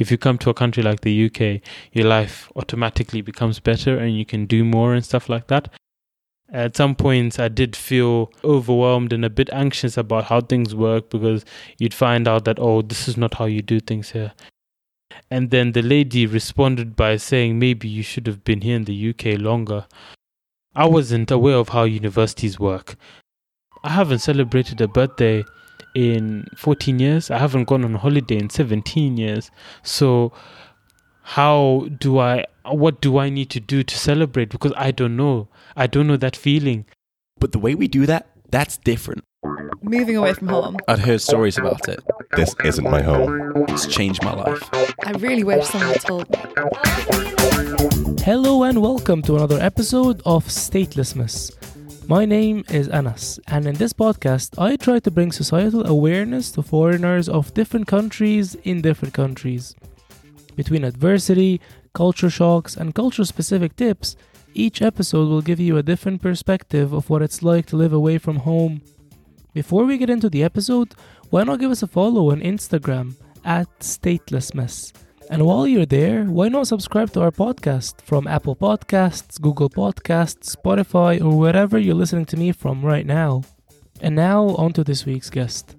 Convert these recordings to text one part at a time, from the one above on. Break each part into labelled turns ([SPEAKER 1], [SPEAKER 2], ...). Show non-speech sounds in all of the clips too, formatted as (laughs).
[SPEAKER 1] if you come to a country like the UK, your life automatically becomes better and you can do more and stuff like that. At some points, I did feel overwhelmed and a bit anxious about how things work because you'd find out that, oh, this is not how you do things here. And then the lady responded by saying, maybe you should have been here in the UK longer. I wasn't aware of how universities work. I haven't celebrated a birthday in 14 years. I haven't gone on holiday in 17 years. So, how do I, what do I need to do to celebrate? Because I don't know. I don't know that feeling.
[SPEAKER 2] But the way we do that, that's different.
[SPEAKER 3] Moving away from home.
[SPEAKER 2] I'd heard stories about it.
[SPEAKER 4] This isn't my home.
[SPEAKER 2] It's changed my life.
[SPEAKER 3] I really wish someone had told me.
[SPEAKER 5] Hello and welcome to another episode of Statelessness. My name is Anas, and in this podcast, I try to bring societal awareness to foreigners of different countries in different countries. Between adversity, culture shocks, and culture specific tips, each episode will give you a different perspective of what it's like to live away from home. Before we get into the episode, why not give us a follow on Instagram at Statelessness? And while you're there, why not subscribe to our podcast from Apple Podcasts, Google Podcasts, Spotify, or wherever you're listening to me from right now? And now, on to this week's guest.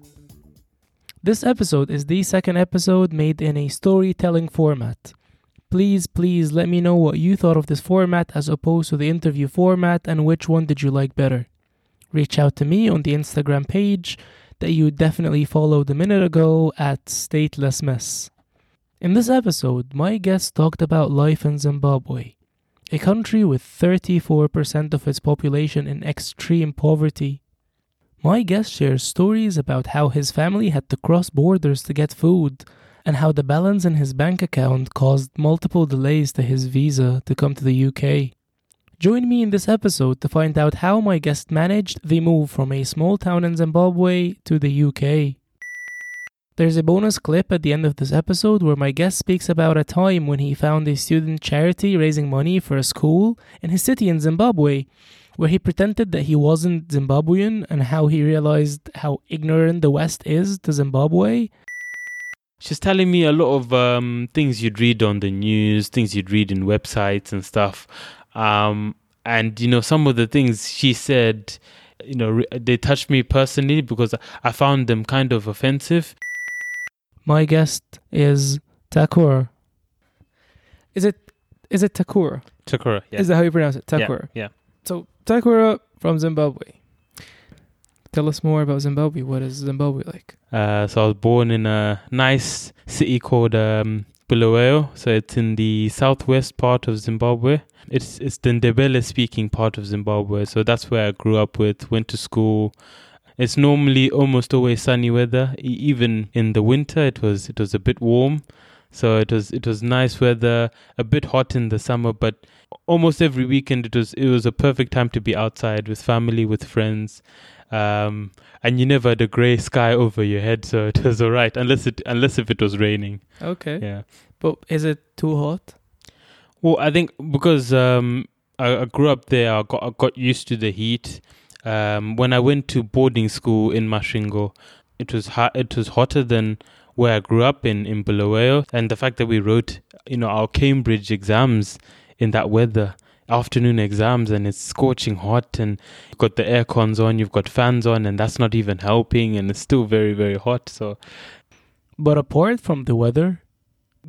[SPEAKER 5] This episode is the second episode made in a storytelling format. Please, please let me know what you thought of this format as opposed to the interview format and which one did you like better. Reach out to me on the Instagram page that you definitely followed a minute ago at Statelessness. In this episode, my guest talked about life in Zimbabwe, a country with 34% of its population in extreme poverty. My guest shares stories about how his family had to cross borders to get food, and how the balance in his bank account caused multiple delays to his visa to come to the UK. Join me in this episode to find out how my guest managed the move from a small town in Zimbabwe to the UK. There's a bonus clip at the end of this episode where my guest speaks about a time when he found a student charity raising money for a school in his city in Zimbabwe, where he pretended that he wasn't Zimbabwean and how he realized how ignorant the West is to Zimbabwe.
[SPEAKER 1] She's telling me a lot of um, things you'd read on the news, things you'd read in websites and stuff. Um, and, you know, some of the things she said, you know, they touched me personally because I found them kind of offensive.
[SPEAKER 5] My guest is Takur. Is it is it Takura?
[SPEAKER 1] Takura, yeah.
[SPEAKER 5] Is that how you pronounce it?
[SPEAKER 1] Yeah,
[SPEAKER 5] Takura.
[SPEAKER 1] yeah.
[SPEAKER 5] So Takura from Zimbabwe. Tell us more about Zimbabwe. What is Zimbabwe like?
[SPEAKER 1] Uh, so I was born in a nice city called um, Bulawayo. So it's in the southwest part of Zimbabwe. It's it's the Ndebele speaking part of Zimbabwe. So that's where I grew up with. Went to school. It's normally almost always sunny weather. E- even in the winter, it was it was a bit warm. So it was it was nice weather. A bit hot in the summer, but almost every weekend it was it was a perfect time to be outside with family, with friends. Um, and you never had a grey sky over your head, so it was alright. Unless it unless if it was raining.
[SPEAKER 5] Okay.
[SPEAKER 1] Yeah.
[SPEAKER 5] But is it too hot?
[SPEAKER 1] Well, I think because um, I, I grew up there, I got I got used to the heat. Um, when I went to boarding school in Masvingo, it was hot, it was hotter than where I grew up in in Bulawayo, and the fact that we wrote, you know, our Cambridge exams in that weather, afternoon exams, and it's scorching hot, and you've got the air cons on, you've got fans on, and that's not even helping, and it's still very very hot. So
[SPEAKER 5] But apart from the weather,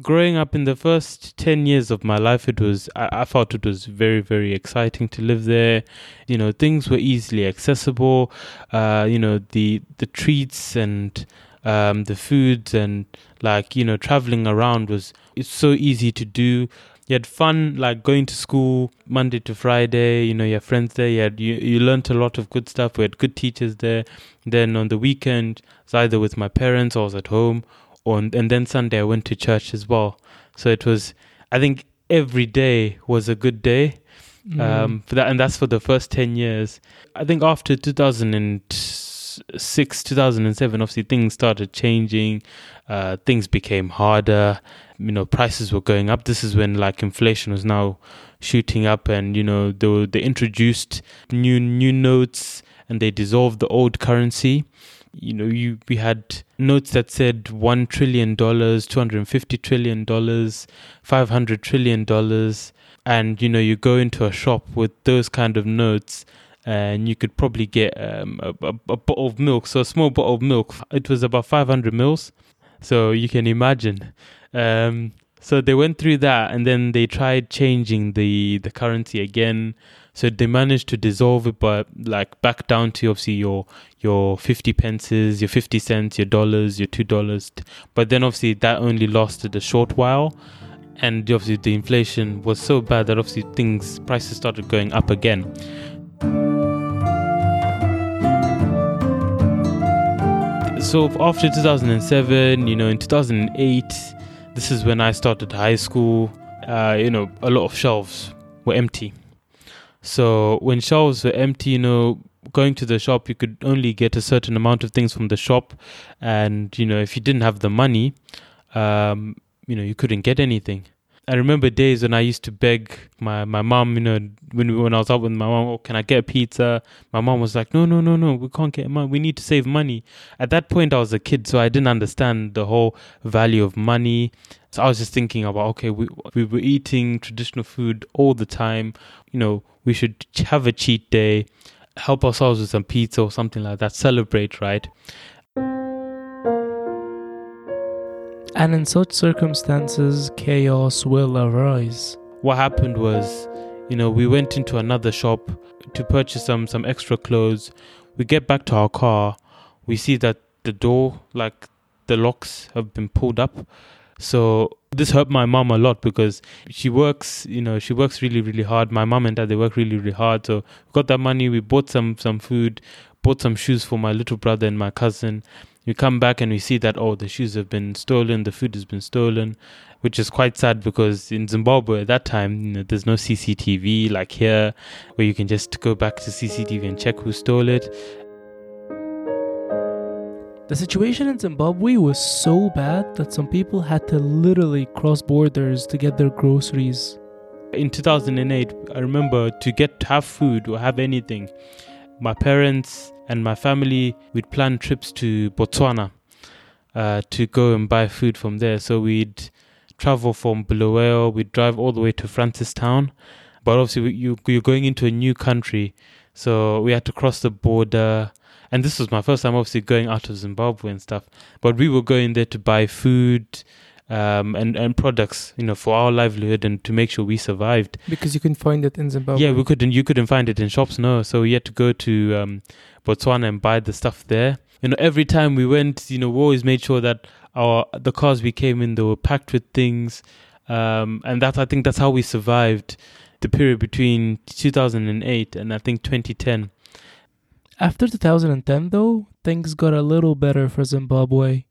[SPEAKER 1] growing up in the first 10 years of my life it was I, I felt it was very very exciting to live there. You know things were easily accessible. Uh you know the the treats and um the foods and like you know traveling around was it's so easy to do. You had fun like going to school monday to friday you know your friends there you had you, you learned a lot of good stuff. We had good teachers there. Then on the weekend it's either with my parents or I was at home on and then Sunday I went to church as well. So it was I think every day was a good day.
[SPEAKER 5] mm,
[SPEAKER 1] Um for that and that's for the first 10 years. I think after 2006 2007 obviously things started changing. Uh things became harder. You know prices were going up. This is when like inflation was now shooting up and you know they were, they introduced new new notes and they dissolved the old currency you know you we had notes that said one trillion dollars, two hundred and fifty trillion dollars, five hundred trillion dollars, and you know you go into a shop with those kind of notes. And you could probably get um, a, a, a bottle of milk, so a small bottle of milk. It was about 500 mils, so you can imagine. Um, so they went through that, and then they tried changing the the currency again. So they managed to dissolve it, but like back down to obviously your your fifty pences, your fifty cents, your dollars, your two dollars. But then obviously that only lasted a short while, and obviously the inflation was so bad that obviously things prices started going up again. So after 2007, you know, in 2008, this is when I started high school. Uh, you know, a lot of shelves were empty. So when shelves were empty, you know, going to the shop, you could only get a certain amount of things from the shop, and you know, if you didn't have the money, um, you know, you couldn't get anything. I remember days when I used to beg my my mom, you know, when when I was out with my mom, oh, can I get a pizza? My mom was like, no, no, no, no, we can't get money. We need to save money. At that point, I was a kid, so I didn't understand the whole value of money. So I was just thinking about, okay, we we were eating traditional food all the time. You know, we should have a cheat day, help ourselves with some pizza or something like that, celebrate, right?
[SPEAKER 5] And in such circumstances, chaos will arise.
[SPEAKER 1] What happened was, you know, we went into another shop to purchase some some extra clothes. We get back to our car, we see that the door, like the locks, have been pulled up. So this hurt my mom a lot because she works, you know, she works really, really hard. My mom and dad they work really, really hard. So we got that money. We bought some some food, bought some shoes for my little brother and my cousin. We come back and we see that oh the shoes have been stolen, the food has been stolen, which is quite sad because in Zimbabwe at that time you know, there's no CCTV like here where you can just go back to CCTV and check who stole it.
[SPEAKER 5] The situation in Zimbabwe was so bad that some people had to literally cross borders to get their groceries.
[SPEAKER 1] In 2008, I remember to get to have food or have anything, my parents and my family we'd plan trips to Botswana uh, to go and buy food from there. So we'd travel from Bulawayo, we'd drive all the way to Francistown. But obviously, you, you're going into a new country, so we had to cross the border. And this was my first time, obviously, going out of Zimbabwe and stuff. But we were going there to buy food um, and and products, you know, for our livelihood and to make sure we survived.
[SPEAKER 5] Because you couldn't find it in Zimbabwe.
[SPEAKER 1] Yeah, we couldn't. You couldn't find it in shops, no. So we had to go to um, Botswana and buy the stuff there. You know, every time we went, you know, we always made sure that our the cars we came in they were packed with things, um, and that I think that's how we survived the period between 2008 and I think 2010.
[SPEAKER 5] After 2010, though, things got a little better for Zimbabwe.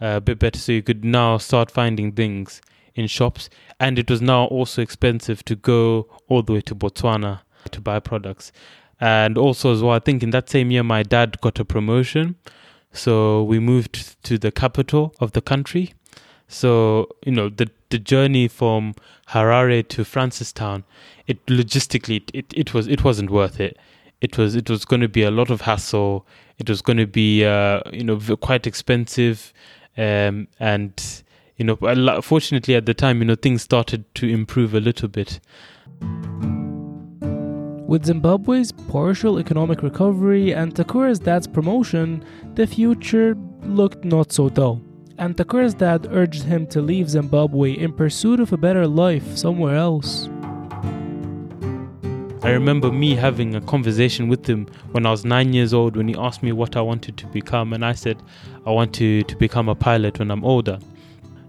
[SPEAKER 1] Uh, a bit better, so you could now start finding things in shops, and it was now also expensive to go all the way to Botswana to buy products. And also, as well, I think in that same year, my dad got a promotion. So we moved to the capital of the country. So, you know, the, the journey from Harare to Francistown, it logistically, it, it was, it wasn't worth it. It was, it was going to be a lot of hassle. It was going to be, uh, you know, quite expensive. Um, and, you know, fortunately at the time, you know, things started to improve a little bit.
[SPEAKER 5] With Zimbabwe's partial economic recovery and Takura's dad's promotion, the future looked not so dull. And Takura's dad urged him to leave Zimbabwe in pursuit of a better life somewhere else.
[SPEAKER 1] I remember me having a conversation with him when I was nine years old when he asked me what I wanted to become, and I said, I want to, to become a pilot when I'm older.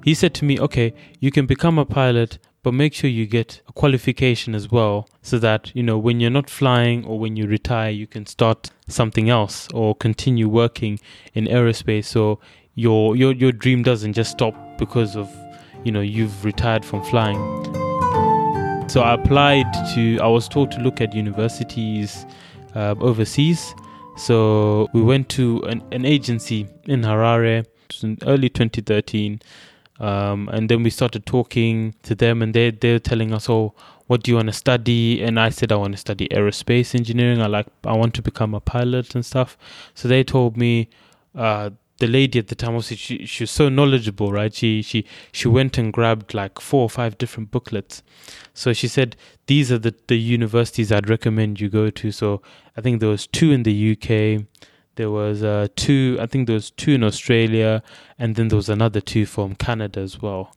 [SPEAKER 1] He said to me, Okay, you can become a pilot, but make sure you get a qualification as well so that, you know, when you're not flying or when you retire, you can start something else or continue working in aerospace. So your your your dream doesn't just stop because of, you know, you've retired from flying. So I applied to, I was told to look at universities uh, overseas. So we went to an, an agency in Harare in early 2013. Um, and then we started talking to them, and they they're telling us, "Oh, what do you want to study?" And I said, "I want to study aerospace engineering. I like, I want to become a pilot and stuff." So they told me, uh, the lady at the time also she she was so knowledgeable, right? She she she went and grabbed like four or five different booklets. So she said these are the the universities I'd recommend you go to. So I think there was two in the UK. There was uh, two, I think there was two in Australia, and then there was another two from Canada as well.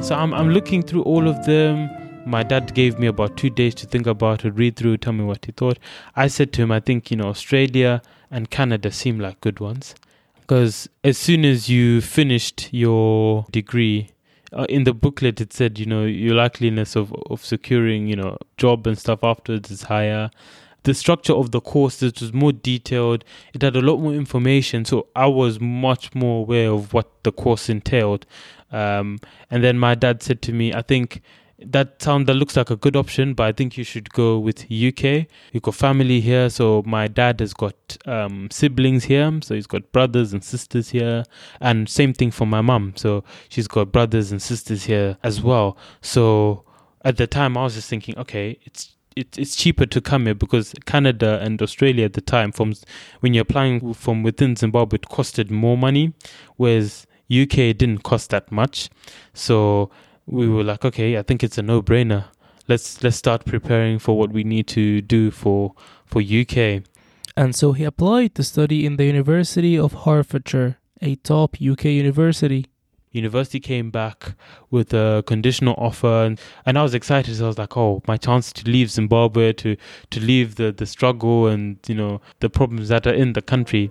[SPEAKER 1] So I'm I'm looking through all of them. My dad gave me about two days to think about it, read through, tell me what he thought. I said to him, I think you know Australia and Canada seem like good ones. Because as soon as you finished your degree, uh, in the booklet it said you know your likeliness of of securing you know job and stuff afterwards is higher. The structure of the course was more detailed. It had a lot more information so i was much more aware of what the course entailed. Um, and then my dad said to me i think that sound that looks like a good option but i think you should go with uk you've got family here so my dad has got um, siblings here so he's got brothers and sisters here and same thing for my mum. So she's got brothers and sisters here as well. So at the time i was just thinking okay it's it's cheaper to come here because Canada and Australia at the time, from when you're applying from within Zimbabwe, it costed more money, whereas UK didn't cost that much. So we were like, okay, I think it's a no-brainer. Let's let's start preparing for what we need to do for for UK.
[SPEAKER 5] And so he applied to study in the University of Hertfordshire, a top UK university.
[SPEAKER 1] University came back with a conditional offer, and, and I was excited. So I was like, "Oh, my chance to leave Zimbabwe, to to leave the the struggle and you know the problems that are in the country."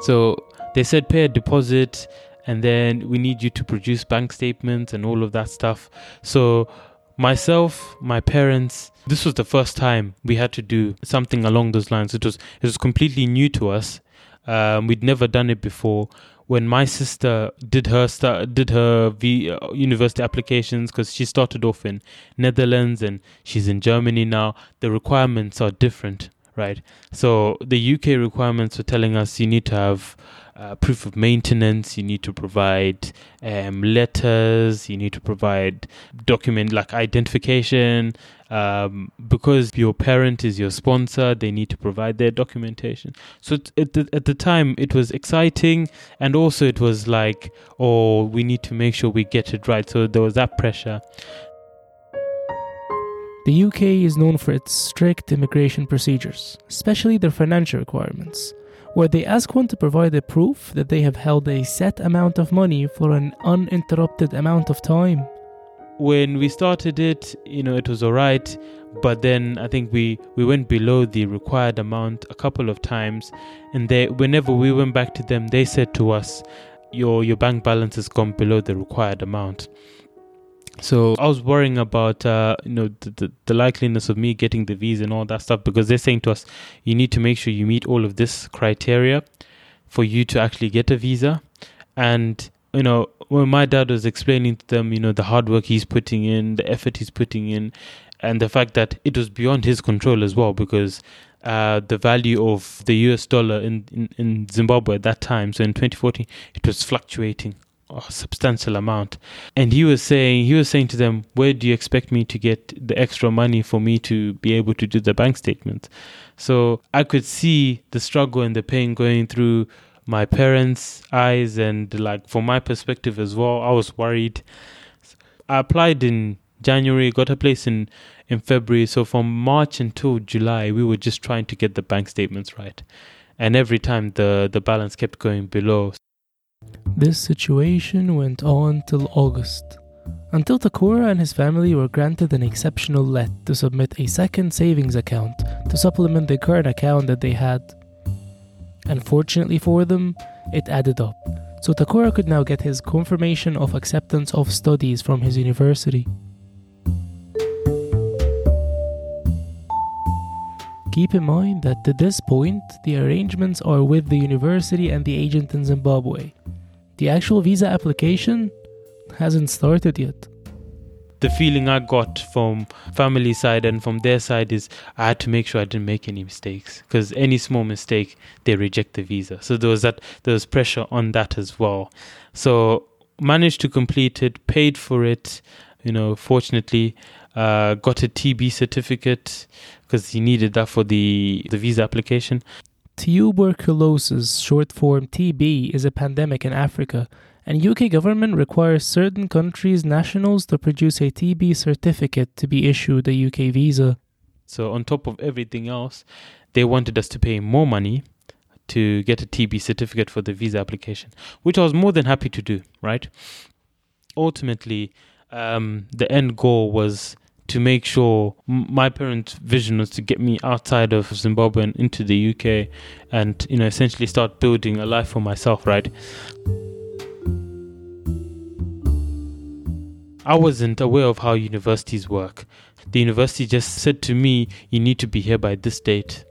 [SPEAKER 1] So they said, "Pay a deposit, and then we need you to produce bank statements and all of that stuff." So myself, my parents, this was the first time we had to do something along those lines. It was it was completely new to us. Um, we'd never done it before. When my sister did her start, did her v, uh, university applications because she started off in Netherlands and she's in Germany now, the requirements are different, right? So the UK requirements were telling us you need to have uh, proof of maintenance, you need to provide um, letters, you need to provide document like identification. Um, because your parent is your sponsor, they need to provide their documentation. So at the, at the time, it was exciting, and also it was like, oh, we need to make sure we get it right. So there was that pressure.
[SPEAKER 5] The UK is known for its strict immigration procedures, especially their financial requirements, where they ask one to provide a proof that they have held a set amount of money for an uninterrupted amount of time.
[SPEAKER 1] when we started it, you know, it was all right, but then I think we we went below the required amount a couple of times, and they whenever we went back to them, they said to us, "Your your bank balance has gone below the required amount." So I was worrying about uh, you know the, the the likeliness of me getting the visa and all that stuff because they're saying to us, "You need to make sure you meet all of this criteria for you to actually get a visa," and you know when my dad was explaining to them, you know, the hard work he's putting in, the effort he's putting in, and the fact that it was beyond his control as well, because uh, the value of the US dollar in, in, in Zimbabwe at that time, so in 2014, it was fluctuating a substantial amount. And he was saying, he was saying to them, where do you expect me to get the extra money for me to be able to do the bank statement? So I could see the struggle and the pain going through my parents' eyes and like from my perspective as well, I was worried. I applied in January, got a place in in February. So from March until July, we were just trying to get the bank statements right, and every time the the balance kept going below.
[SPEAKER 5] This situation went on till August, until Takura and his family were granted an exceptional let to submit a second savings account to supplement the current account that they had. Unfortunately for them, it added up, so Takura could now get his confirmation of acceptance of studies from his university. Keep in mind that to this point, the arrangements are with the university and the agent in Zimbabwe. The actual visa application hasn't started yet.
[SPEAKER 1] The feeling I got from family side and from their side is I had to make sure I didn't make any mistakes because any small mistake they reject the visa. So there was that there was pressure on that as well. So managed to complete it, paid for it. You know, fortunately, uh, got a TB certificate because he needed that for the, the visa application.
[SPEAKER 5] Tuberculosis, short form TB, is a pandemic in Africa, and UK government requires certain countries' nationals to produce a TB certificate to be issued a UK visa.
[SPEAKER 1] So, on top of everything else, they wanted us to pay more money to get a TB certificate for the visa application, which I was more than happy to do, right? Ultimately, um, the end goal was to make sure my parents' vision was to get me outside of Zimbabwe and into the UK and, you know, essentially start building a life for myself, right? I wasn't aware of how universities work. The university just said to me, you need to be here by this date.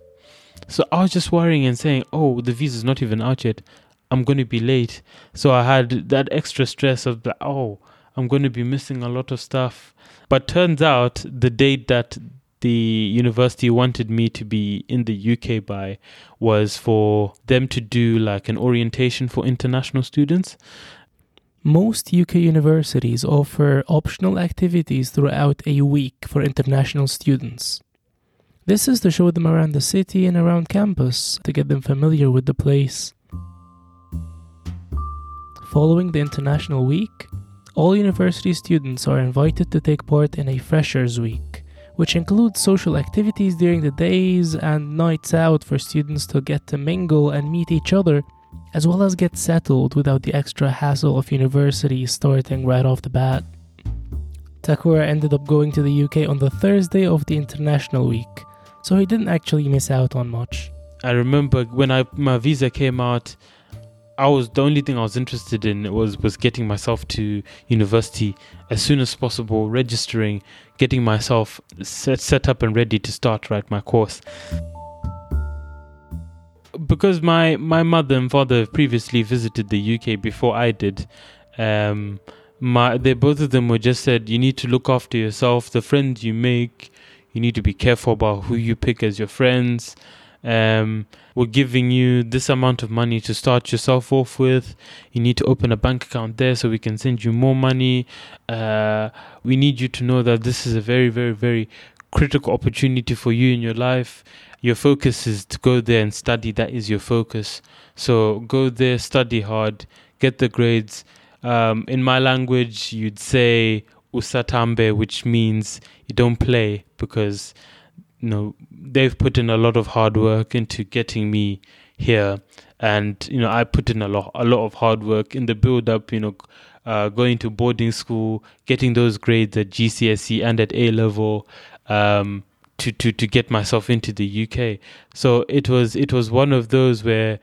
[SPEAKER 1] So I was just worrying and saying, oh, the visa's not even out yet. I'm going to be late. So I had that extra stress of, oh, I'm going to be missing a lot of stuff. But turns out the date that the university wanted me to be in the UK by was for them to do like an orientation for international students.
[SPEAKER 5] Most UK universities offer optional activities throughout a week for international students. This is to show them around the city and around campus to get them familiar with the place. Following the International Week, all university students are invited to take part in a Freshers Week, which includes social activities during the days and nights out for students to get to mingle and meet each other, as well as get settled without the extra hassle of university starting right off the bat. Takura ended up going to the UK on the Thursday of the International Week, so he didn't actually miss out on much.
[SPEAKER 1] I remember when I my visa came out, I was the only thing I was interested in was was getting myself to university as soon as possible, registering, getting myself set set up and ready to start right my course. Because my my mother and father previously visited the UK before I did, um, my they both of them were just said you need to look after yourself, the friends you make, you need to be careful about who you pick as your friends. Um, we're giving you this amount of money to start yourself off with. You need to open a bank account there so we can send you more money. Uh, we need you to know that this is a very, very, very critical opportunity for you in your life. Your focus is to go there and study. That is your focus. So go there, study hard, get the grades. Um, in my language, you'd say usatambe, which means you don't play because you know they've put in a lot of hard work into getting me here. And you know i put in a lot a lot of hard work in the build up you know uh, going to boarding school getting those grades at gcse and at a level um, to, to to get myself into the uk so it was it was one of those where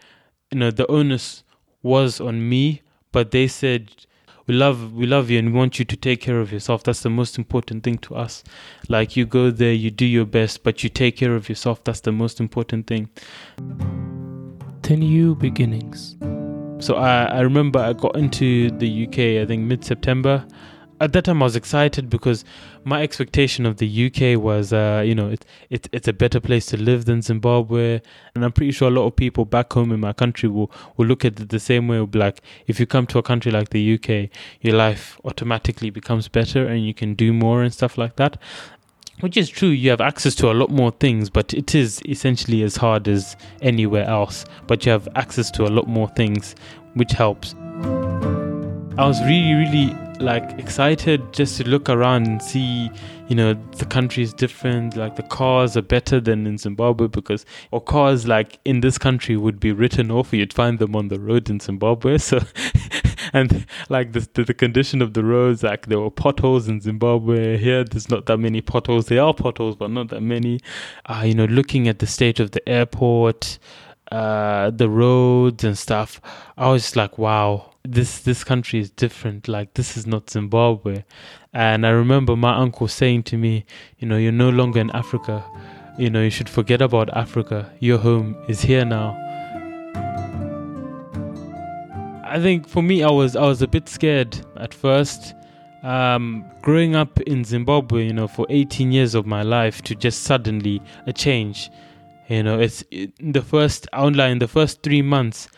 [SPEAKER 1] you know the onus was on me but they said we love we love you and we want you to take care of yourself that's the most important thing to us like you go there you do your best but you take care of yourself that's the most important thing
[SPEAKER 5] To new beginnings.
[SPEAKER 1] so I, I remember I got into the UK I think mid September. At that time I was excited because my expectation of the UK was uh, you know it, it it's a better place to live than Zimbabwe. And I'm pretty sure a lot of people back home in my country will, will look at it the same way will be like if you come to a country like the UK your life automatically becomes better and you can do more and stuff like that. Which is true you have access to a lot more things but it is essentially as hard as anywhere else. But you have access to a lot more things which helps. I was really really like excited just to look around and see you know the country is different like the cars are better than in zimbabwe because or cars like in this country would be written off. You'd find them on the road in zimbabwe. (laughs) So and like the, the the condition of the roads like there were potholes in zimbabwe. Here there's not that many potholes. There are potholes but not that many. Uh, you know looking at the state of the airport uh the roads and stuff i was like wow this this country is different like this is not zimbabwe. And i remember my uncle saying to me you know you're no longer in africa. You know you should forget about africa. Your home is here now. I think for me, I was I was a bit scared at first. Um, growing up in Zimbabwe, you know, for 18 years of my life, to just suddenly a change, you know, it's in the first online, the first three months,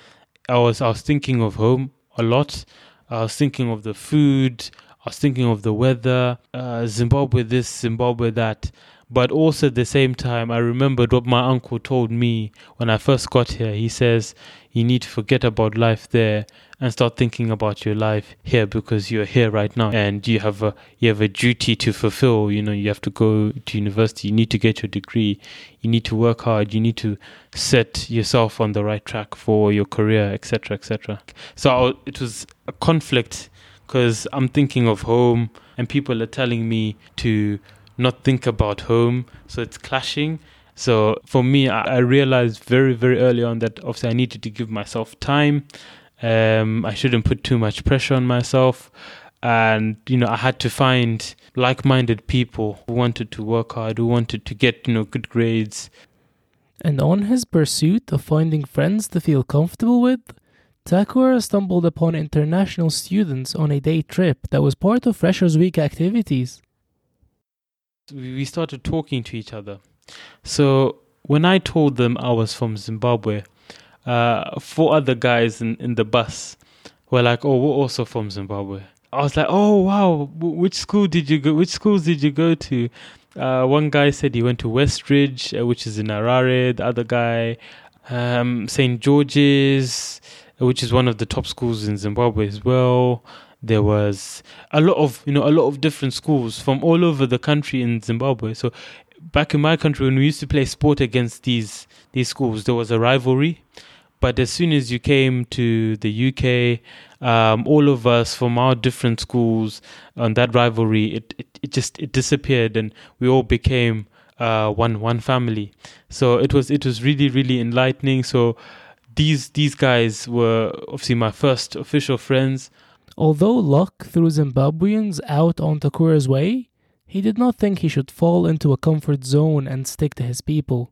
[SPEAKER 1] I was I was thinking of home a lot. I was thinking of the food. I was thinking of the weather, uh, Zimbabwe this, Zimbabwe that. But also at the same time, I remembered what my uncle told me when I first got here. He says, You need to forget about life there and start thinking about your life here because you're here right now. And you have a you have a duty to fulfill you know you have to go to university you need to get your degree you need to work hard you need to set yourself on the right track for your career etc etc so it was a conflict because i'm thinking of home and people are telling me to not think about home. So it's clashing so for me I, I realized very very early on that obviously i needed to give myself time um, I shouldn't put too much pressure on myself. And, you know, I had to find like minded people who wanted to work hard, who wanted to get, you know, good grades.
[SPEAKER 5] And on his pursuit of finding friends to feel comfortable with, Takura stumbled upon international students on a day trip that was part of Freshers Week activities.
[SPEAKER 1] We we started talking to each other. So when I told them I was from Zimbabwe, uh, four other guys in, in the bus were like, "Oh, we're also from Zimbabwe." I was like, "Oh, wow! Which school did you go? Which schools did you go to?" Uh, one guy said he went to Westridge, uh, which is in Harare. The other guy, um, St. George's, uh, which is one of the top schools in Zimbabwe as well. There was a lot of, you know, a lot of different schools from all over the country in Zimbabwe. So back in my country, when we used to play sport against these these schools, there was a rivalry. But as soon as you came to the UK, um, all of us from our different schools on that rivalry, it, it, it just it disappeared, and we all became uh, one one family. So it was it was really really enlightening. So these these guys were obviously my first official friends.
[SPEAKER 5] Although luck threw Zimbabweans out on Takura's way, he did not think he should fall into a comfort zone and stick to his people.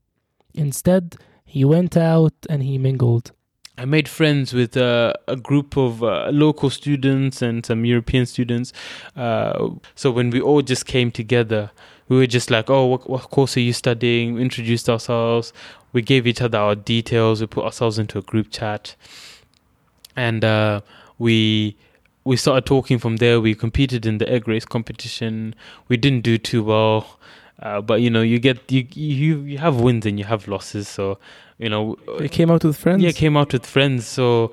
[SPEAKER 5] Instead, he went out and he mingled.
[SPEAKER 1] I made friends with uh, a group of uh, local students and some European students. Uh, so when we all just came together, we were just like, "Oh, what, what course are you studying?" We introduced ourselves. We gave each other our details. We put ourselves into a group chat, and uh, we we started talking from there. We competed in the egg race competition. We didn't do too well, uh, but you know, you get you you you have wins and you have losses. So you know,
[SPEAKER 5] They came out with friends.
[SPEAKER 1] yeah, came out with friends. So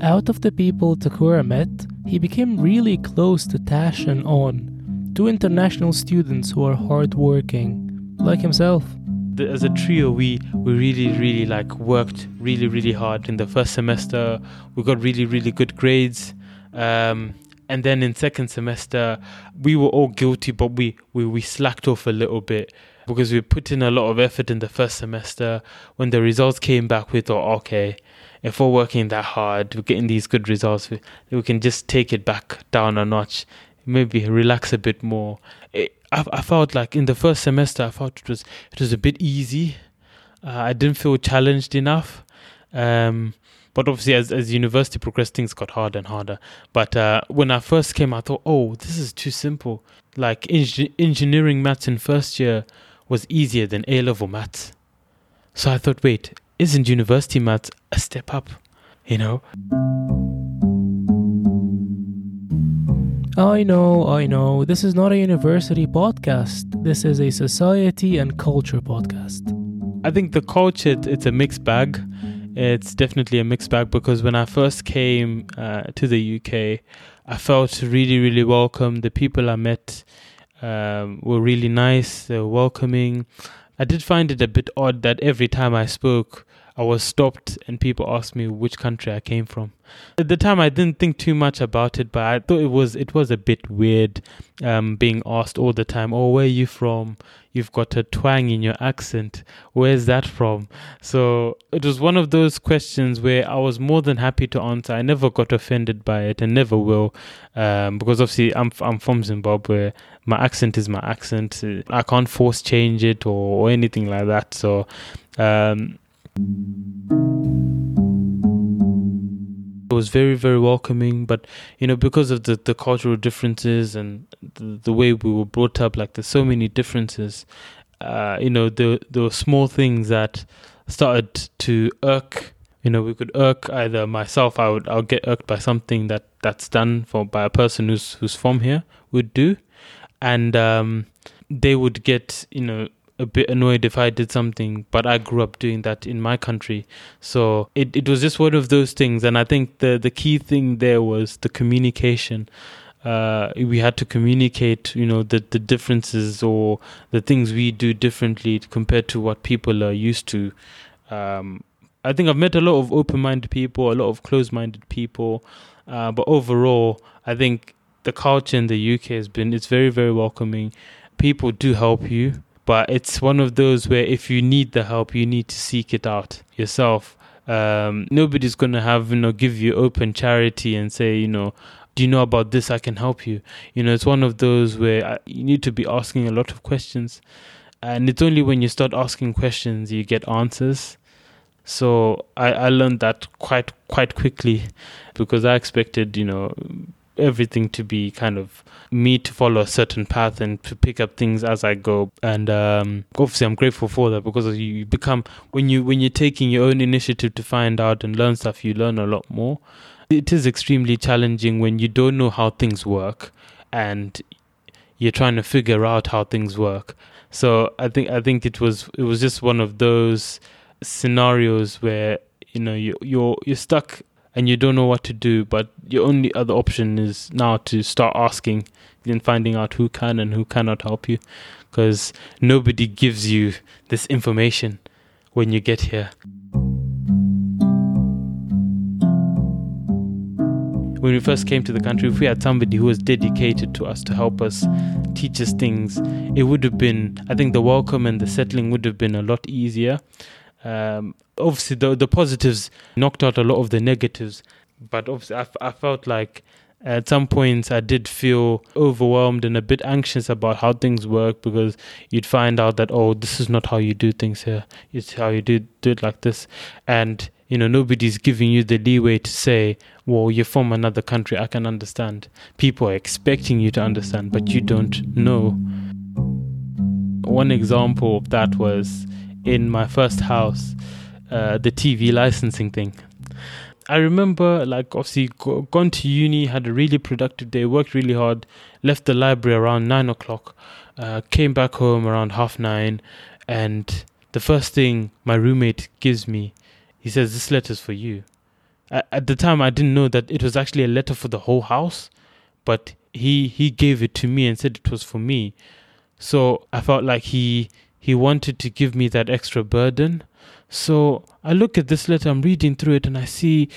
[SPEAKER 5] Out of the people Takura met, he became really close to Tash and On, two international students who are hardworking, like himself.
[SPEAKER 1] As a trio, we we really really like worked really really hard in the first semester. We got really really good grades. Um, and then in second semester, we were all guilty, but we, we, we slacked off a little bit because we put in a lot of effort in the first semester. When the results came back, we thought, okay, if we're working that hard, we're getting these good results, we, we can just take it back down a notch, maybe relax a bit more. It, I, I felt like in the first semester, I felt it was it was a bit easy. Uh, I didn't feel challenged enough. Um, but obviously, as, as university progressed, things got harder and harder. But uh, when I first came, I thought, oh, this is too simple. Like eng- engineering maths in first year was easier than A level maths. So I thought, wait, isn't university maths a step up? You know?
[SPEAKER 5] I know, I know, this is not a university podcast. This is a society and culture podcast.
[SPEAKER 1] I think the culture, it- it's a mixed bag. It's definitely a mixed bag because when I first came uh, to the UK, I felt really, really welcome. The people I met um, were really nice, they were welcoming. I did find it a bit odd that every time I spoke, I was stopped and people asked me which country I came from. At the time, I didn't think too much about it, but I thought it was it was a bit weird um, being asked all the time, "Oh, where are you from? You've got a twang in your accent. Where's that from?" So it was one of those questions where I was more than happy to answer. I never got offended by it, and never will, um, because obviously I'm I'm from Zimbabwe. My accent is my accent. I can't force change it or, or anything like that. So. Um, it was very very welcoming but you know because of the, the cultural differences and the, the way we were brought up like there's so many differences. Uh, you know there, there were small things that started to irk. You know we could irk either myself I would I'll get irked by something that that's done for by a person who's who's from here would do. And um they would get you know a bit annoyed if I did something but I grew up doing that in my country. So it, it was just one of those things. And I think the the key thing there was the communication. Uh, we had to communicate, you know, the the differences or the things we do differently compared to what people are used to. Um, I think I've met a lot of open-minded people, a lot of closed-minded people, uh, but overall, I think the culture in the UK has been it's very very welcoming. People do help you, but it's one of those where if you need the help, you need to seek it out yourself. Um, nobody's gonna have you know give you open charity and say you know do you know about this? I can help you. You know, it's one of those where uh, you need to be asking a lot of questions. And it's only when you start asking questions you get answers. So I, I learned that quite quite quickly because I expected, you know, everything to be kind of me to follow a certain path and to pick up things as I go. And um, obviously, I'm grateful for that because you become when you when you're taking your own initiative to find out and learn stuff, you learn a lot more it is extremely challenging when you don't know how things work and you're trying to figure out how things work. So I think I think it was it was just one of those scenarios where you know you you're you're stuck and you don't know what to do, but your only other option is now to start asking and finding out who can and who cannot help you because nobody gives you this information when you get here. when we first came to the country, if we had somebody who was dedicated to us to help us teach us things, it would have been, I think, the welcome and the settling would have been a lot easier. Um, obviously, the the positives knocked out a lot of the negatives, but obviously, I, I felt like at some points I did feel overwhelmed and a bit anxious about how things work because you'd find out that oh this is not how you do things here. It's how you do do it like this. And you know nobody's giving you the leeway to say well you're from another country. I can understand. People are expecting you to understand but you don't know. One example of that was in my first house uh, the tv licensing thing i remember like obviously go, gone to uni had a really productive day worked really hard left the library around nine o'clock uh, came back home around half nine and the first thing my roommate gives me he says, This letter's for you. At the time, I didn't know that it was actually a letter for the whole house, but he he gave it to me and said it was for me. So I felt like he he wanted to give me that extra burden. So I look at this letter, I'm reading through it, and I see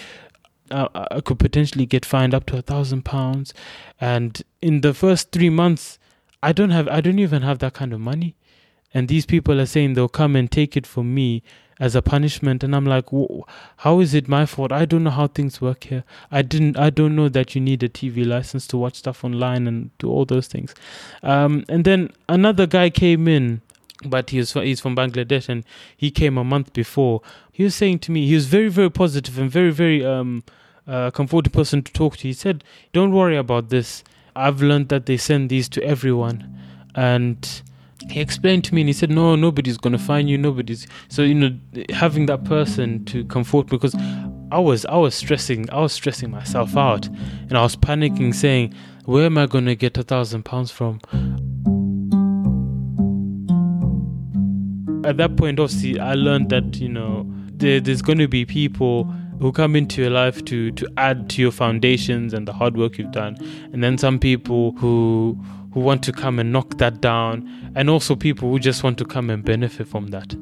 [SPEAKER 1] uh, I could potentially get fined up to a thousand pounds. And in the first three months, I don't have I don't even have that kind of money. And these people are saying they'll come and take it from me as a punishment and i'm like how is it my fault i don't know how things work here i didn't i don't know that you need a tv license to watch stuff online and do all those things um, and then another guy came in but he was he's from bangladesh and he came a month before. He was saying to me he was very very positive and very very um uh, comfortable person to talk to. He said don't worry about this. I've learned that they send these to everyone. And he explained to me and he said no nobody's gonna find you. Nobody's so you know having that person to comfort because i was i was stressing i was stressing myself out and i was panicking saying where am i gonna get a thousand pounds from at that point obviously i learned that you know there, there's going to be people who come into your life to to add to your foundations and the hard work you've done and then some people who who want to come and knock that down, and also people who just want to come and benefit from that.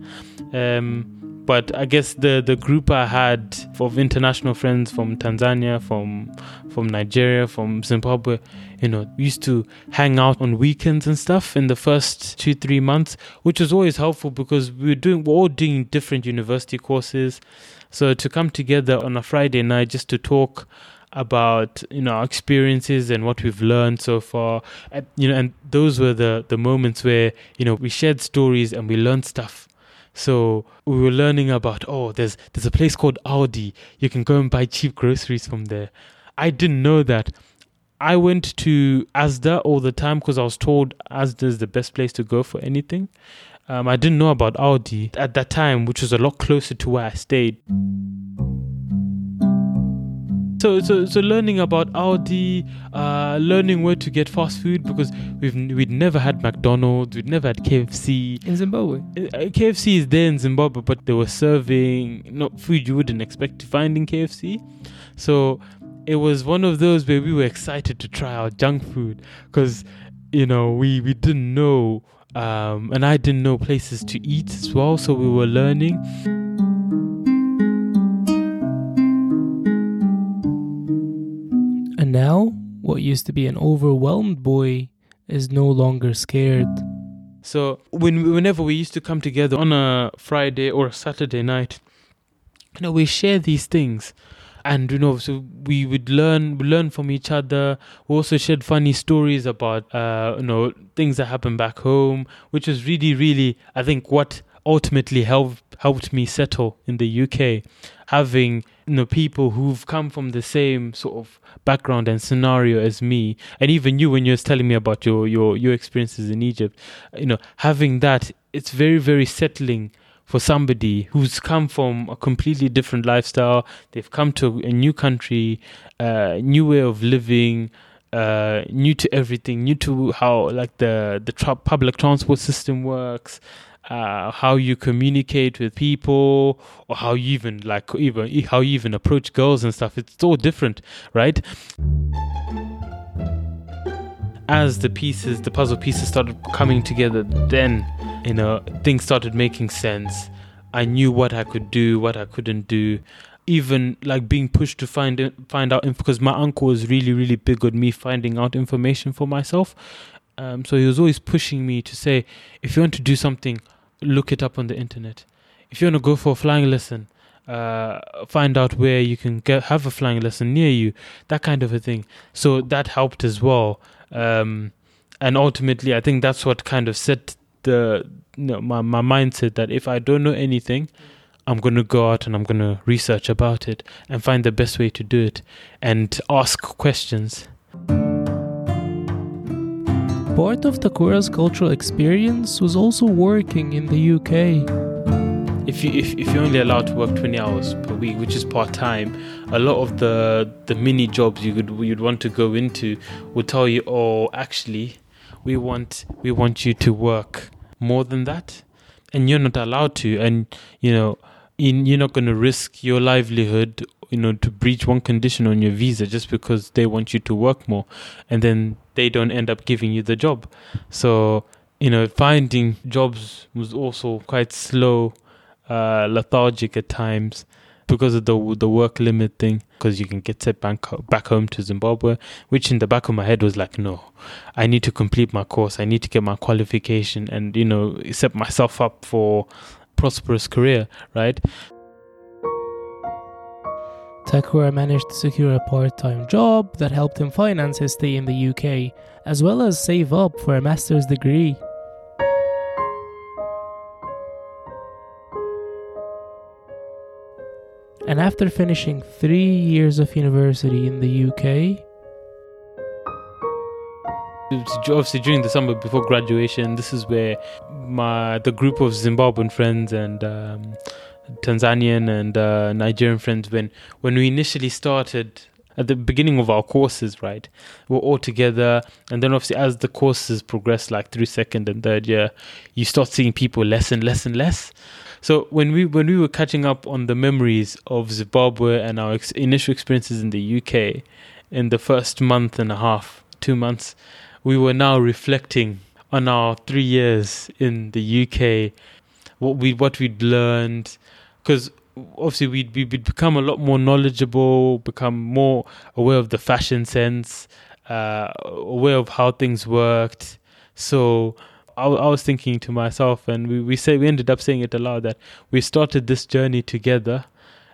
[SPEAKER 1] Um, but I guess the the group I had of international friends from Tanzania, from from Nigeria, from Zimbabwe, you know, used to hang out on weekends and stuff in the first two three months, which was always helpful because we were doing we're all doing different university courses, so to come together on a Friday night just to talk about you know our experiences and what we've learned so far and, you know and those were the the moments where you know we shared stories and we learned stuff so we were learning about oh there's there's a place called Aldi. you can go and buy cheap groceries from there. I didn't know that. I went to Asda all the time because I was told Asda is the best place to go for anything. Um, I didn't know about Aldi at that time which was a lot closer to where I stayed So so so learning about Aldi, uh, learning where to get fast food because we've we'd never had McDonald's, we'd never had KFC.
[SPEAKER 5] In Zimbabwe.
[SPEAKER 1] Uh, KFC is there in Zimbabwe, but they were serving not food you wouldn't expect to find in KFC. So it was one of those where we were excited to try out junk food because you know we we didn't know um, and I didn't know places to eat as well, so we were learning.
[SPEAKER 5] Now, what used to be an overwhelmed boy is no longer scared.
[SPEAKER 1] So when whenever we used to come together on a Friday or a Saturday night, you know, we share these things. And you know, so we would learn learn from each other. We also shared funny stories about uh, you know, things that happened back home, which was really, really I think what ultimately helped helped me settle in the UK. Having you know people who've come from the same sort of background and scenario as me, and even you when you was telling me about your your your experiences in Egypt, you know, having that it's very very settling for somebody who's come from a completely different lifestyle. They've come to a new country, uh, new way of living. Uh, new to everything, new to how like the the tra- public transport system works, uh, how you communicate with people, or how you even like even how you even approach girls and stuff. It's all different, right? As the pieces, the puzzle pieces started coming together, then you know things started making sense. I knew what I could do, what I couldn't do. Even like being pushed to find find out because my uncle was really really big on me finding out information for myself. Um, so he was always pushing me to say, if you want to do something, look it up on the internet. If you want to go for a flying lesson, uh, find out where you can get have a flying lesson near you, that kind of a thing. So that helped as well. Um, and ultimately, I think that's what kind of set the you know, my my mindset that if I don't know anything, I'm gonna go out and I'm gonna research about it and find the best way to do it and ask questions.
[SPEAKER 5] Part of Takura's cultural experience was also working in the UK.
[SPEAKER 1] if you if, if you're only allowed to work 20 hours per week which is part-time a lot of the the mini jobs you could you'd want to go into will tell you oh actually we want we want you to work more than that and you're not allowed to and you know in, you're not going to risk your livelihood you know to breach one condition on your visa just because they want you to work more and then they don't end up giving you the job so you know finding jobs was also quite slow uh, lethargic at times because of the the work limit thing. Because you can get sent back back home to Zimbabwe, which in the back of my head was like, no, I need to complete my course. I need to get my qualification and you know set myself up for prosperous career, right?
[SPEAKER 5] Takura managed to secure a part time job that helped him finance his stay in the UK, as well as save up for a master's degree. And after finishing three years of university in the UK,
[SPEAKER 1] obviously during the summer before graduation this is where my the group of zimbabwean friends and um, tanzanian and uh, nigerian friends when when we initially started at the beginning of our courses right we're all together. And then obviously as the courses progress like through second and third year you start seeing people less and less and less. So when we when we were catching up on the memories of zimbabwe and our ex- initial experiences in the uk in the first month and a half two months we were now reflecting on our three years in the UK, what we what we'd learned, because obviously we'd, we'd become a lot more knowledgeable, become more aware of the fashion sense, uh, aware of how things worked. So I, I was thinking to myself, and we, we say we ended up saying it aloud that we started this journey together,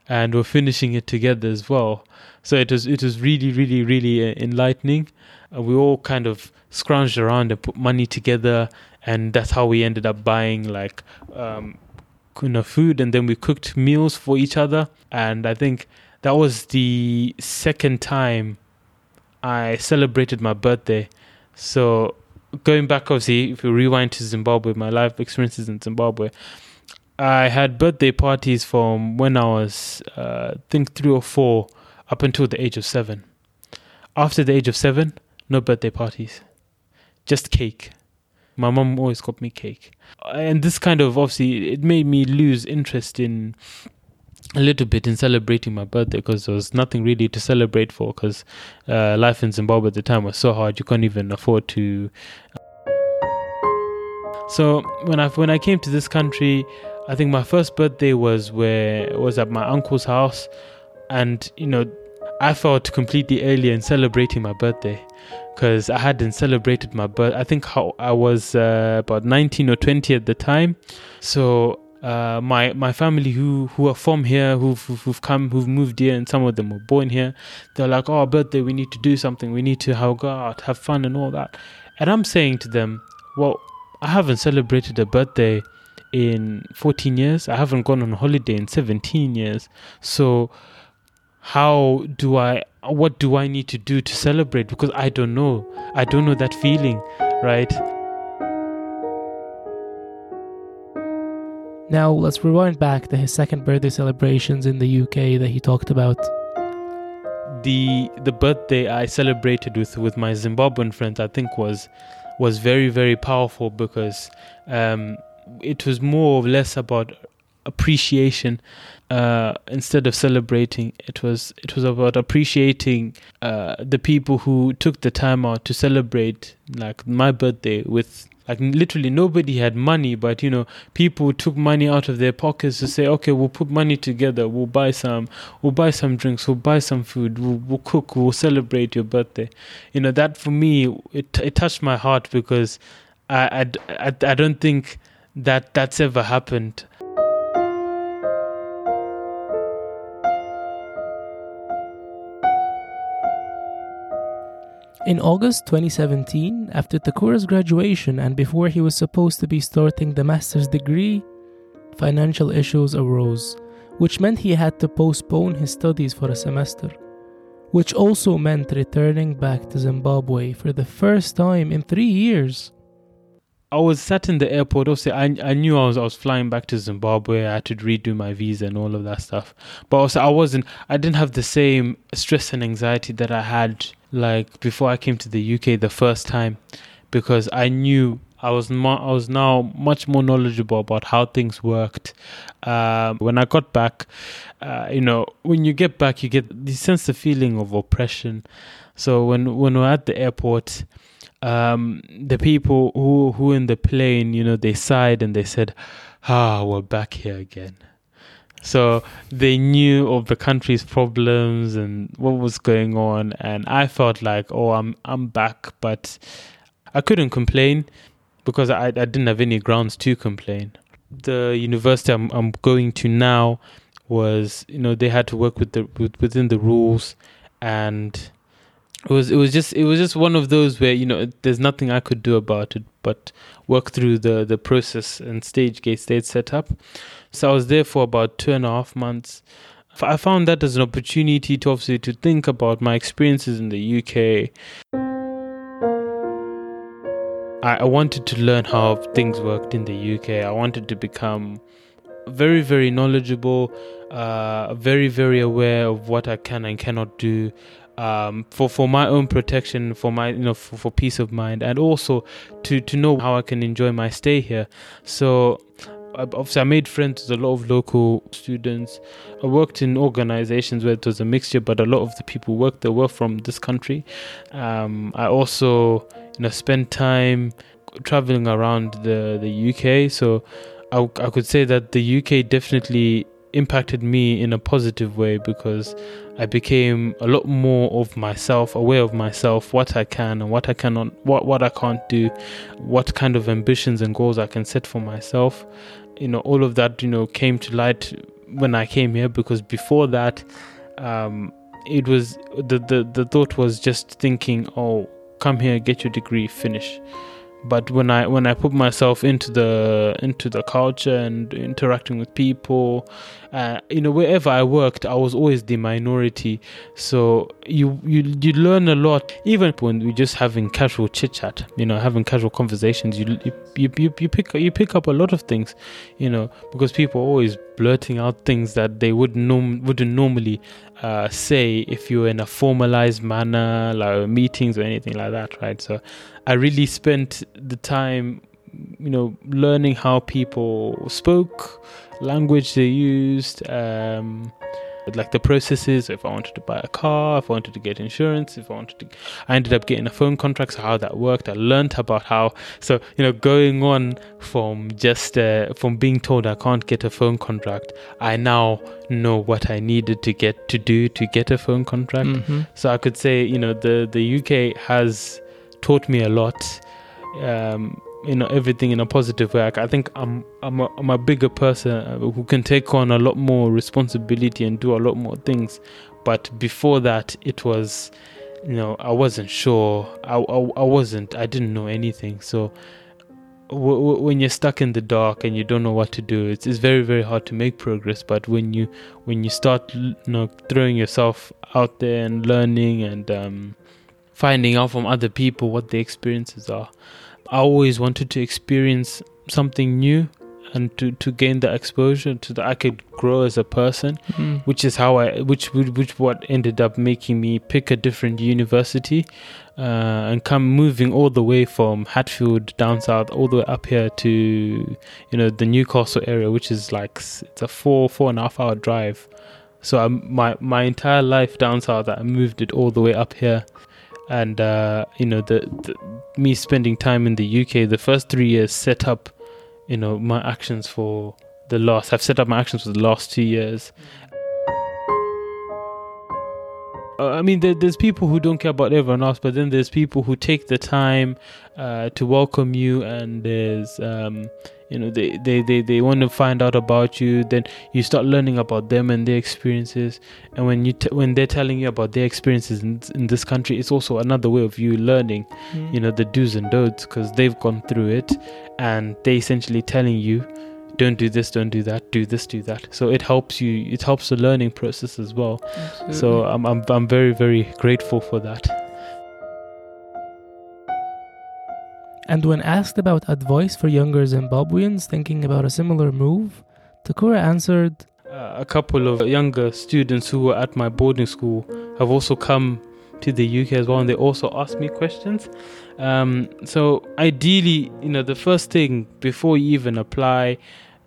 [SPEAKER 1] and we're finishing it together as well. So it was it was really really really uh, enlightening. Uh, we all kind of scrounged around and put money together, and that's how we ended up buying like um, you know food, and then we cooked meals for each other. And I think that was the second time I celebrated my birthday. So going back, obviously, if we rewind to Zimbabwe, my life experiences in Zimbabwe. I had birthday parties from when I was, uh, I think, three or four up until the age of seven. After the age of seven, no birthday parties, just cake. My mom always got me cake, and this kind of obviously it made me lose interest in a little bit in celebrating my birthday because there was nothing really to celebrate for because uh, life in Zimbabwe at the time was so hard you couldn't even afford to. So when I when I came to this country, I think my first birthday was where was at my uncle's house, and you know I felt completely alien celebrating my birthday because I hadn't celebrated my birth. I think how I was uh, about 19 or 20 at the time. So uh, my my family who who are from here, who've, who've come, who've moved here, and some of them were born here. They're like, "Oh, birthday, we need to do something. We need to have go out, have fun, and all that." And I'm saying to them, "Well, I haven't celebrated a birthday in 14 years. I haven't gone on holiday in 17 years. So." How do I what do I need to do to celebrate? Because I don't know. I don't know that feeling right?
[SPEAKER 5] Now let's rewind back to his second birthday celebrations in the UK that he talked about.
[SPEAKER 1] the the birthday I celebrated with with my Zimbabwean friends I think was was very very powerful because um, it was more or less about appreciation uh, instead of celebrating it was it was about appreciating uh, the people who took the time out to celebrate like my birthday with like literally nobody had money but you know people took money out of their pockets to say okay we'll put money together. We'll buy some we'll buy some drinks. We'll buy some food. We'll, we'll cook. We'll celebrate your birthday. You know that for me it, it touched my heart because I, I, I, I don't think that that's ever happened
[SPEAKER 5] In August 2017, after Takura's graduation and before he was supposed to be starting the master's degree, financial issues arose, which meant he had to postpone his studies for a semester, which also meant returning back to Zimbabwe for the first time in three years.
[SPEAKER 1] I was sat in the airport. Obviously, I I knew I was I was flying back to Zimbabwe. I had to redo my visa and all of that stuff. But also, I wasn't. I didn't have the same stress and anxiety that I had like before I came to the UK the first time, because I knew I was I was now much more knowledgeable about how things worked. Um, when I got back, uh, you know, when you get back, you get you sense the feeling of oppression. So when when we're at the airport, um, the people who who in the plane, you know, they sighed and they said, "Ah, we're back here again." So they knew of the country's problems and what was going on, and I felt like, "Oh, I'm I'm back," but I couldn't complain because I I didn't have any grounds to complain. The university I'm I'm going to now was, you know, they had to work with the with, within the rules and it was it was just it was just one of those where you know there's nothing I could do about it but work through the the process and stage gates they'd set up. So I was there for about two and a half months. I found that as an opportunity to obviously to think about my experiences in the UK. I, I wanted to learn how things worked in the UK. I wanted to become very very knowledgeable, uh, very very aware of what I can and cannot do um, for for my own protection, for my you know for, for peace of mind, and also to to know how I can enjoy my stay here. So obviously I made friends with a lot of local students. I worked in organizations where it was a mixture, but a lot of the people worked there were from this country. Um, I also you know spent time traveling around the the UK, so I, I could say that the UK definitely impacted me in a positive way because I became a lot more of myself, aware of myself, what I can and what I cannot, what what I can't do, what kind of ambitions and goals I can set for myself. You know, all of that, you know, came to light when I came here because before that, um, it was the, the the thought was just thinking, oh, come here, get your degree, finish. But when I when I put myself into the into the culture and interacting with people, uh, you know, wherever I worked, I was always the minority. So you you you learn a lot, even when we're just having casual chit chat. You know, having casual conversations. You you, you you pick you pick up a lot of things, you know, because people are always blurting out things that they would norm- wouldn't normally uh, say if you're in a formalized manner, like meetings or anything like that, right? So I really spent the time, you know, learning how people spoke, language they used, um, like the processes. If I wanted to buy a car, if I wanted to get insurance, if I wanted to, I ended up getting a phone contract. So how that worked, I learned about how. So you know, going on from just uh, from being told I can't get a phone contract, I now know what I needed to get to do to get a phone contract.
[SPEAKER 5] Mhm.
[SPEAKER 1] So I could say, you know, the the UK has taught me a lot. Um, you know, everything in a positive way. Like, I think I'm I'm a, I'm a bigger person who can take on a lot more responsibility and do a lot more things. But before that, it was, you know, I wasn't sure. I I, I wasn't. I didn't know anything. So. W- w- when you're stuck in the dark and you don't know what to do, it's, it's very very hard to make progress. But when you when you start you know throwing yourself out there and learning and um, finding out from other people what the experiences are i always wanted to experience something new and to, to gain the exposure to that i could grow as a person
[SPEAKER 5] Mm.
[SPEAKER 1] which is how i which which, which what ended up making me pick a different university uh, and come moving all the way from hatfield down south all the way up here to you know the newcastle area which is like it's a four four and a half hour drive so I, my my entire life down south i moved it all the way up here and uh, you know the, the me spending time in the uk the first three years set up you know my actions for the last i've set up my actions for the last two years uh, I mean, there, there's people who don't care about everyone else, but then there's people who take the time uh, to welcome you, and there's, um, you know, they, they, they, they want to find out about you. Then you start learning about them and their experiences, and when you t- when they're telling you about their experiences in, in this country, it's also another way of you learning,
[SPEAKER 5] Mm.
[SPEAKER 1] you know, the do's and don'ts because they've gone through it, and they essentially telling you, don't do this, don't do that, do this, do that. So it helps you. It helps the learning process as well. So I'm I'm I'm very very grateful for that.
[SPEAKER 5] And when asked about advice for younger Zimbabweans thinking about a similar move, Takura answered,
[SPEAKER 1] Uh, a couple of younger students who were at my boarding school have also come to the UK as well, and they also asked me questions. Um, so ideally, you know, the first thing before you even apply,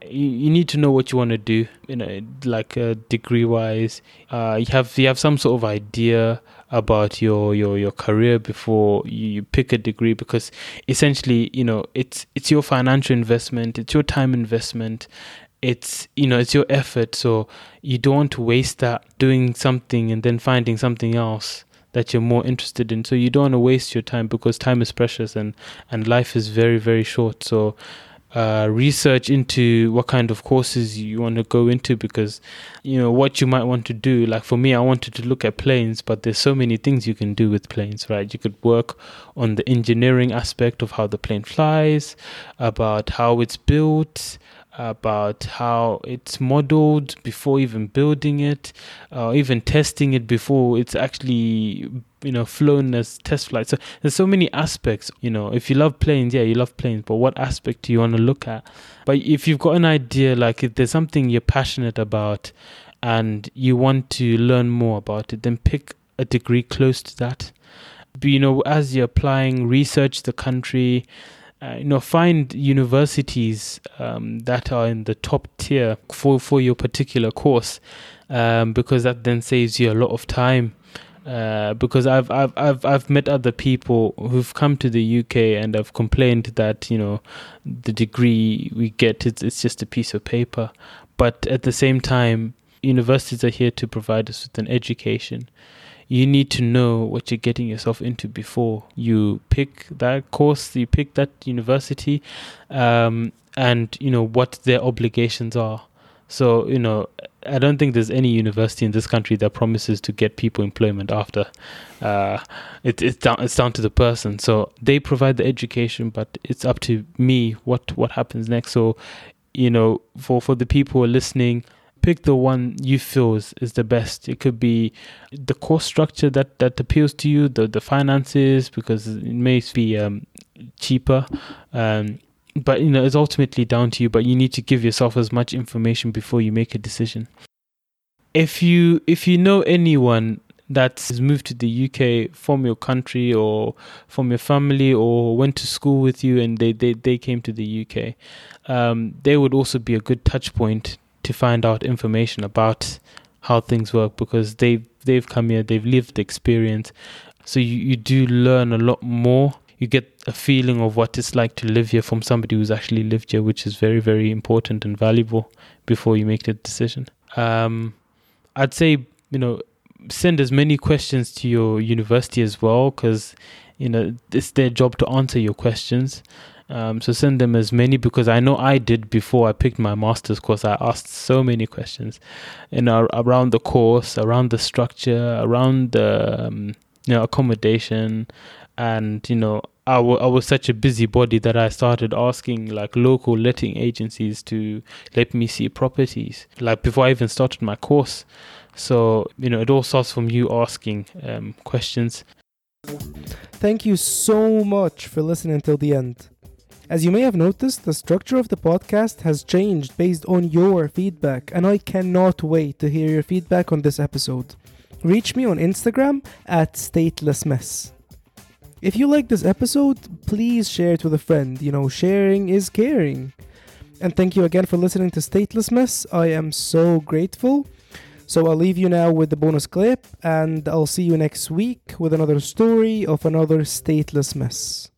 [SPEAKER 1] you, you need to know what you want to do. You know, like uh, degree wise, uh, you have you have some sort of idea about your your your career before you, you pick a degree because essentially, you know, it's it's your financial investment, it's your time investment it's you know it's your effort so you don't want to waste that doing something and then finding something else that you're more interested in. So you don't want to waste your time because time is precious and and life is very very short. So uh, research into what kind of courses you want to go into because you know what you might want to do. Like for me i wanted to look at planes but there's so many things you can do with planes right? You could work on the engineering aspect of how the plane flies about how it's built about how it's modeled before even building it, or even testing it before it's actually you know flown as test flight. So there's so many aspects. You know, if you love planes, yeah, you love planes, but what aspect do you want to look at? But if you've got an idea, like if there's something you're passionate about, and you want to learn more about it, then pick a degree close to that. But, you know, as you're applying, research the country uh, you know find universities um, that are in the top tier for for your particular course um, because that then saves you a lot of time. Uh, because I've, I've I've I've met other people who've come to the UK and have complained that you know the degree we get it's it's just a piece of paper. But at the same time universities are here to provide us with an education you need to know what you're getting yourself into before you pick that course, you pick that university, um, and you know what their obligations are. So you know, I don't think there's any university in this country that promises to get people employment after. Uh, it, it's down it's down to the person. So they provide the education, but it's up to me what what happens next. So you know, for for the people listening pick the one you feel is, is the best. It could be the course structure that, that appeals to you, the the finances because it may be um, cheaper. Um, but you know, it's ultimately down to you. But you need to give yourself as much information before you make a decision. If you if you know anyone that's moved to the UK from your country or from your family or went to school with you and they, they, they came to the UK, um, they would also be a good touch point to find out information about how things work because they've they've come here, they've lived the experience. So you, you do learn a lot more. You get a feeling of what it's like to live here from somebody who's actually lived here, which is very, very important and valuable before you make the decision. Um, I'd say, you know, send as many questions to your university as well because you know it's their job to answer your questions um, so send them as many because I know I did before I picked my master's course. I asked so many questions, you know, around the course, around the structure, around the um, you know accommodation, and you know I, w- I was such a busybody that I started asking like local letting agencies to let me see properties like before I even started my course. So you know it all starts from you asking um, questions.
[SPEAKER 5] Thank you so much for listening till the end. As you may have noticed, the structure of the podcast has changed based on your feedback, and I cannot wait to hear your feedback on this episode. Reach me on Instagram at statelessmess. If you like this episode, please share it with a friend. You know, sharing is caring. And thank you again for listening to Stateless Mess. I am so grateful. So I'll leave you now with the bonus clip, and I'll see you next week with another story of another stateless mess.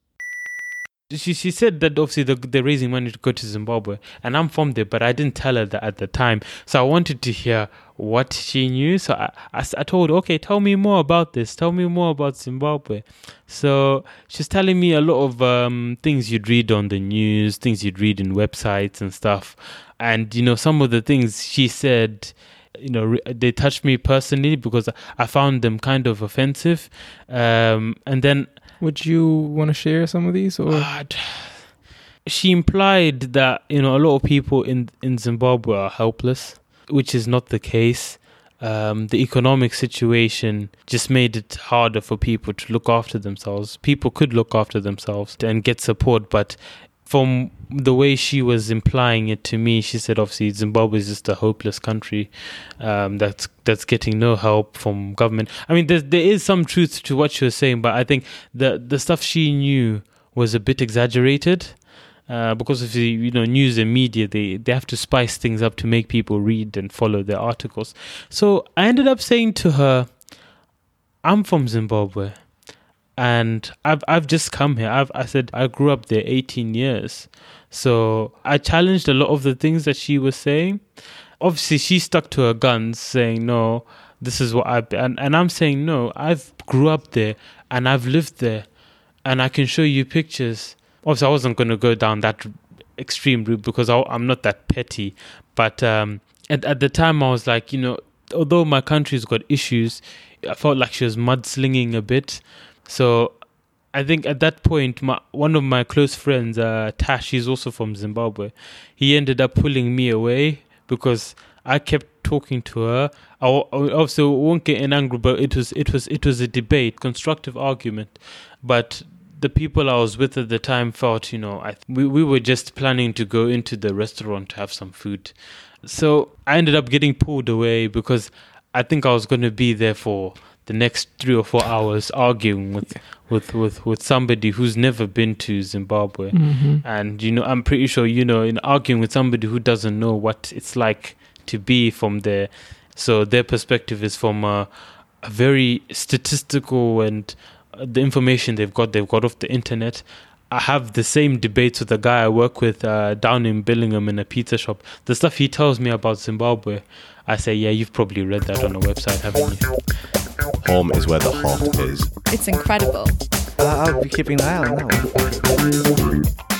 [SPEAKER 1] She she said that obviously the, they're raising money to go to Zimbabwe, and I'm from there, but I didn't tell her that at the time. So I wanted to hear what she knew. So I I told, her, okay, tell me more about this. Tell me more about Zimbabwe. So she's telling me a lot of um, things you'd read on the news, things you'd read in websites and stuff. And you know, some of the things she said. You know, they touched me personally because I found them kind of offensive. Um, and then
[SPEAKER 5] Would you want to share some of these? Or
[SPEAKER 1] she implied that you know a lot of people in in Zimbabwe are helpless, which is not the case. Um, the economic situation just made it harder for people to look after themselves. People could look after themselves and get support, but from the way she was implying it to me, she said obviously Zimbabwe is just a hopeless country um, that's that's getting no help from government. I mean, there there is some truth to what she was saying, but I think the the stuff she knew was a bit exaggerated. Uh, because of the you know news and media, they they have to spice things up to make people read and follow their articles. So I ended up saying to her, "I'm from Zimbabwe, and I've I've just come here. I've I said I grew up there 18 years, so I challenged a lot of the things that she was saying. Obviously, she stuck to her guns, saying no, this is what I and and I'm saying no. I've grew up there and I've lived there, and I can show you pictures. Obviously, I wasn't going to go down that extreme route because I, I'm not that petty, but um, at at the time I was like, you know, although my country's got issues, I felt like she was mudslinging a bit. So I think at that point, my, one of my close friends, uh, Tash, he's also from Zimbabwe. He ended up pulling me away because I kept talking to her. I also won't get angry, but it was it was it was a debate, constructive argument. But the people I was with at the time felt, you know, I we we were just planning to go into the restaurant to have some food. So I ended up getting pulled away because I think I was going to be there for the next three or four hours arguing with with with with somebody who's never been to Zimbabwe
[SPEAKER 5] Mhm.
[SPEAKER 1] and you know i'm pretty sure you know in arguing with somebody who doesn't know what it's like to be from there so their perspective is from a, a very statistical and uh, the information they've got they've got off the internet I have the same debates with the guy I work with uh, down in Billingham in a pizza shop. The stuff he tells me about Zimbabwe, I say, yeah, you've probably read that on a website, haven't you?
[SPEAKER 4] Home is where the heart is.
[SPEAKER 3] It's incredible.
[SPEAKER 2] Uh, I'll be keeping an eye on that one.